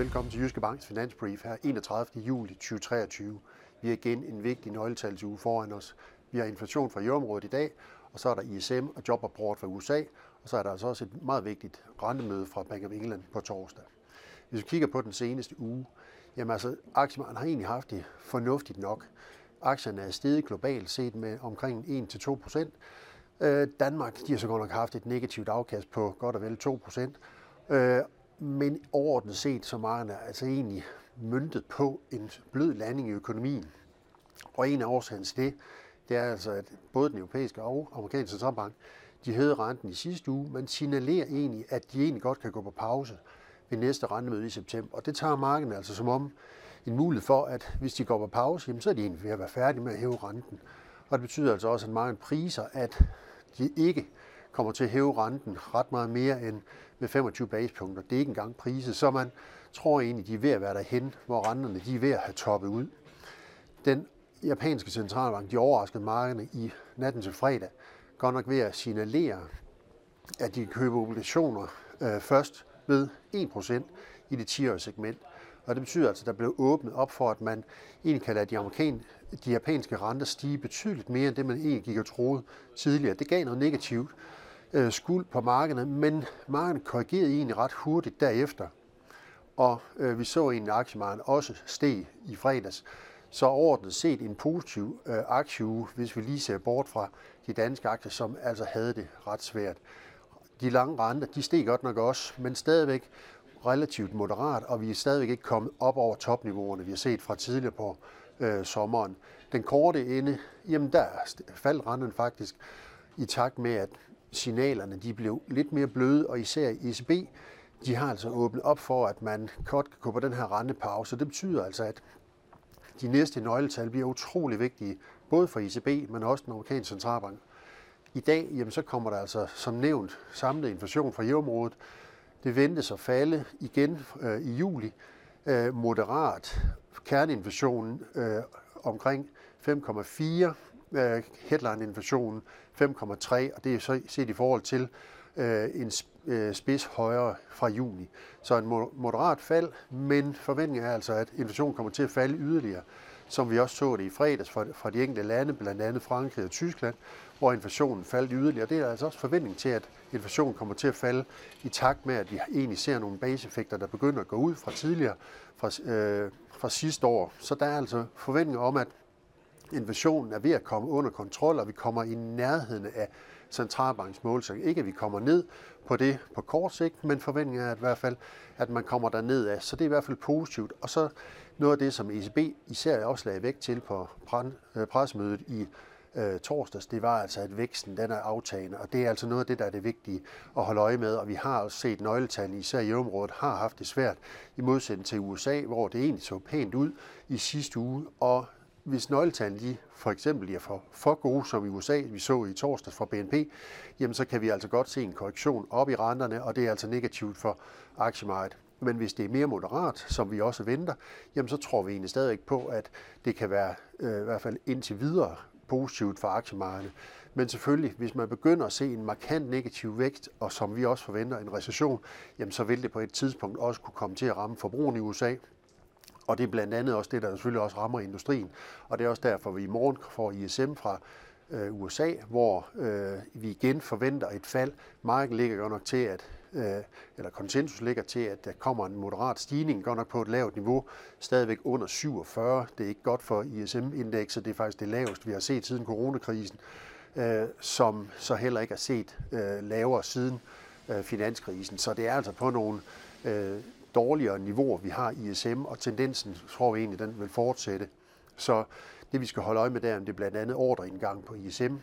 Velkommen til Jyske Banks Finansbrief her 31. juli 2023. Vi har igen en vigtig nøgletalsuge foran os. Vi har inflation fra euroområdet i dag, og så er der ISM og jobrapport fra USA, og så er der altså også et meget vigtigt rentemøde fra Bank of England på torsdag. Hvis vi kigger på den seneste uge, jamen altså, aktiemarkedet har egentlig haft det fornuftigt nok. Aktierne er steget globalt set med omkring 1-2 procent. Øh, Danmark de har så godt nok haft et negativt afkast på godt og vel 2 procent. Øh, men overordnet set, så meget er altså egentlig myntet på en blød landing i økonomien. Og en af årsagen til det, det er altså, at både den europæiske og amerikanske centralbank, de hævede renten i sidste uge, men signalerer egentlig, at de egentlig godt kan gå på pause ved næste rentemøde i september. Og det tager markedet altså som om en mulighed for, at hvis de går på pause, jamen, så er de egentlig ved at være færdige med at hæve renten. Og det betyder altså også, at markedet priser, at de ikke kommer til at hæve renten ret meget mere end med 25 basispunkter. Det er ikke engang priset, så man tror egentlig, de er ved at være derhen, hvor renterne de er ved at have toppet ud. Den japanske centralbank, de overraskede markederne i natten til fredag, godt nok ved at signalere, at de køber obligationer øh, først ved 1% i det 10-årige segment. Og det betyder altså, at der blev åbnet op for, at man egentlig kan lade de, amerikan, de japanske renter stige betydeligt mere, end det man egentlig gik og troede tidligere. Det gav noget negativt øh, skuld på markedet, men markedet korrigerede egentlig ret hurtigt derefter. Og øh, vi så egentlig aktiemarkedet også steg i fredags. Så overordnet set en positiv øh, aktieuge, hvis vi lige ser bort fra de danske aktier, som altså havde det ret svært. De lange renter, de steg godt nok også, men stadigvæk relativt moderat, og vi er stadigvæk ikke kommet op over topniveauerne, vi har set fra tidligere på øh, sommeren. Den korte ende, jamen der faldt renten faktisk i takt med, at signalerne de blev lidt mere bløde, og især ECB, de har altså åbnet op for, at man godt kan gå på den her rentepause. Det betyder altså, at de næste nøgletal bliver utrolig vigtige, både for ECB, men også den amerikanske centralbank. I dag, jamen, så kommer der altså, som nævnt, samlet inflation fra EU-området. Det ventes at falde igen øh, i juli. Øh, moderat kerneinflationen øh, omkring 5,4 øh, headline-inflationen 5,3, og det er så set i forhold til øh, en øh, spids højere fra juni. Så en moderat fald, men forventningen er altså, at inflationen kommer til at falde yderligere, som vi også så det i fredags fra, fra de enkelte lande, blandt andet Frankrig og Tyskland, hvor inflationen faldt yderligere. Det er altså også forventning til, at inflationen kommer til at falde i takt med, at vi egentlig ser nogle baseeffekter, der begynder at gå ud fra tidligere, fra, øh, fra sidste år. Så der er altså forventninger om, at Invasionen er ved at komme under kontrol, og vi kommer i nærheden af centralbankens målsætning. Ikke at vi kommer ned på det på kort sigt, men forventningen er at i hvert fald, at man kommer der ned af. Så det er i hvert fald positivt. Og så noget af det, som ECB især også lagde vægt til på øh, pressemødet i øh, torsdags, det var altså, at væksten den er aftagende, og det er altså noget af det, der er det vigtige at holde øje med, og vi har også set nøgletal, især i området, har haft det svært, i modsætning til USA, hvor det egentlig så pænt ud i sidste uge, og hvis nøgletallene de for eksempel er for, for gode, som i USA, vi så i torsdags fra BNP, jamen så kan vi altså godt se en korrektion op i renterne, og det er altså negativt for aktiemarkedet. Men hvis det er mere moderat, som vi også venter, jamen så tror vi egentlig stadig på, at det kan være øh, i hvert fald indtil videre positivt for aktiemarkedet. Men selvfølgelig, hvis man begynder at se en markant negativ vækst, og som vi også forventer en recession, jamen så vil det på et tidspunkt også kunne komme til at ramme forbrugerne i USA. Og det er blandt andet også det, der selvfølgelig også rammer industrien. Og det er også derfor, vi i morgen får ISM fra øh, USA, hvor øh, vi igen forventer et fald. Markedet ligger godt nok til, at øh, eller konsensus ligger til, at der kommer en moderat stigning, godt nok på et lavt niveau, stadigvæk under 47. Det er ikke godt for ISM-indekset, det er faktisk det laveste, vi har set siden coronakrisen, øh, som så heller ikke er set øh, lavere siden øh, finanskrisen. Så det er altså på nogle øh, dårligere niveauer, vi har i ISM, og tendensen tror vi egentlig, den vil fortsætte. Så det vi skal holde øje med der, det er blandt andet ordreindgang på ISM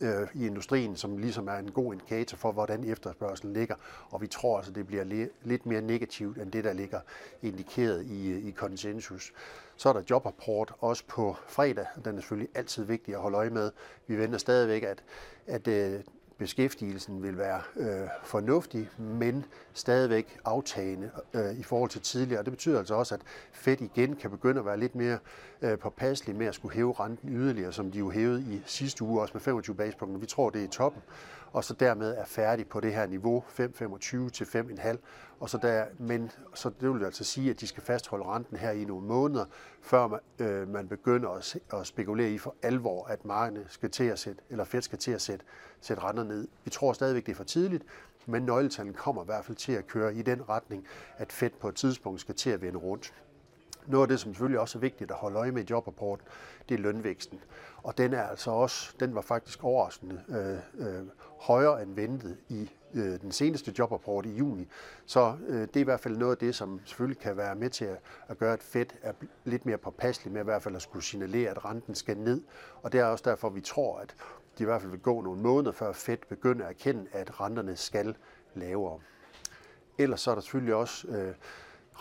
øh, i industrien, som ligesom er en god indikator for, hvordan efterspørgselen ligger. Og vi tror altså, det bliver lidt mere negativt, end det, der ligger indikeret i, øh, i konsensus. Så er der jobrapport også på fredag, den er selvfølgelig altid vigtig at holde øje med. Vi venter stadigvæk, at, at øh, beskæftigelsen vil være øh, fornuftig, men stadigvæk aftagende øh, i forhold til tidligere. Det betyder altså også, at Fed igen kan begynde at være lidt mere øh, påpasselig med at skulle hæve renten yderligere, som de jo hævede i sidste uge, også med 25 basepunkter. Vi tror, det er toppen, og så dermed er færdig på det her niveau 5,25 til 5,5. Og så der, men så det vil altså sige, at de skal fastholde renten her i nogle måneder, før man, øh, man begynder at, at spekulere i for alvor, at markedet skal til at sætte, eller Fed skal til at sætte, sætte renter ned. Vi tror stadigvæk, det er for tidligt, men nøgletallene kommer i hvert fald til at køre i den retning, at Fed på et tidspunkt skal til at vende rundt. Noget af det, som selvfølgelig også er vigtigt at holde øje med i jobrapporten, det er lønvæksten. Og den er altså også, den var faktisk overraskende øh, øh, højere end ventet i øh, den seneste jobrapport i juni. Så øh, det er i hvert fald noget af det, som selvfølgelig kan være med til at, at gøre, at Fed er lidt mere påpasselig med i hvert fald at skulle signalere, at renten skal ned. Og det er også derfor, vi tror, at de i hvert fald vil gå nogle måneder, før Fed begynder at erkende, at renterne skal lavere. Ellers så er der selvfølgelig også øh,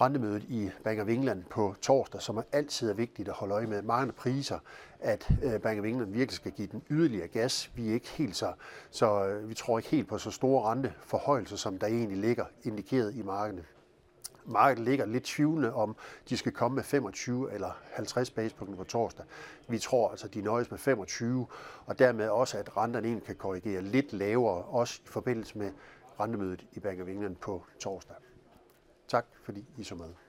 rentemødet i Bank of England på torsdag, som er altid er vigtigt at holde øje med. Mange priser, at øh, Bank of England virkelig skal give den yderligere gas. Vi er ikke helt så, så øh, vi tror ikke helt på så store renteforhøjelser, som der egentlig ligger indikeret i markedet. Markedet ligger lidt tvivlende om, de skal komme med 25 eller 50 basepunkter på torsdag. Vi tror altså, de nøjes med 25, og dermed også, at renterne egentlig kan korrigere lidt lavere, også i forbindelse med rentemødet i Bank of England på torsdag. Tak fordi I så med.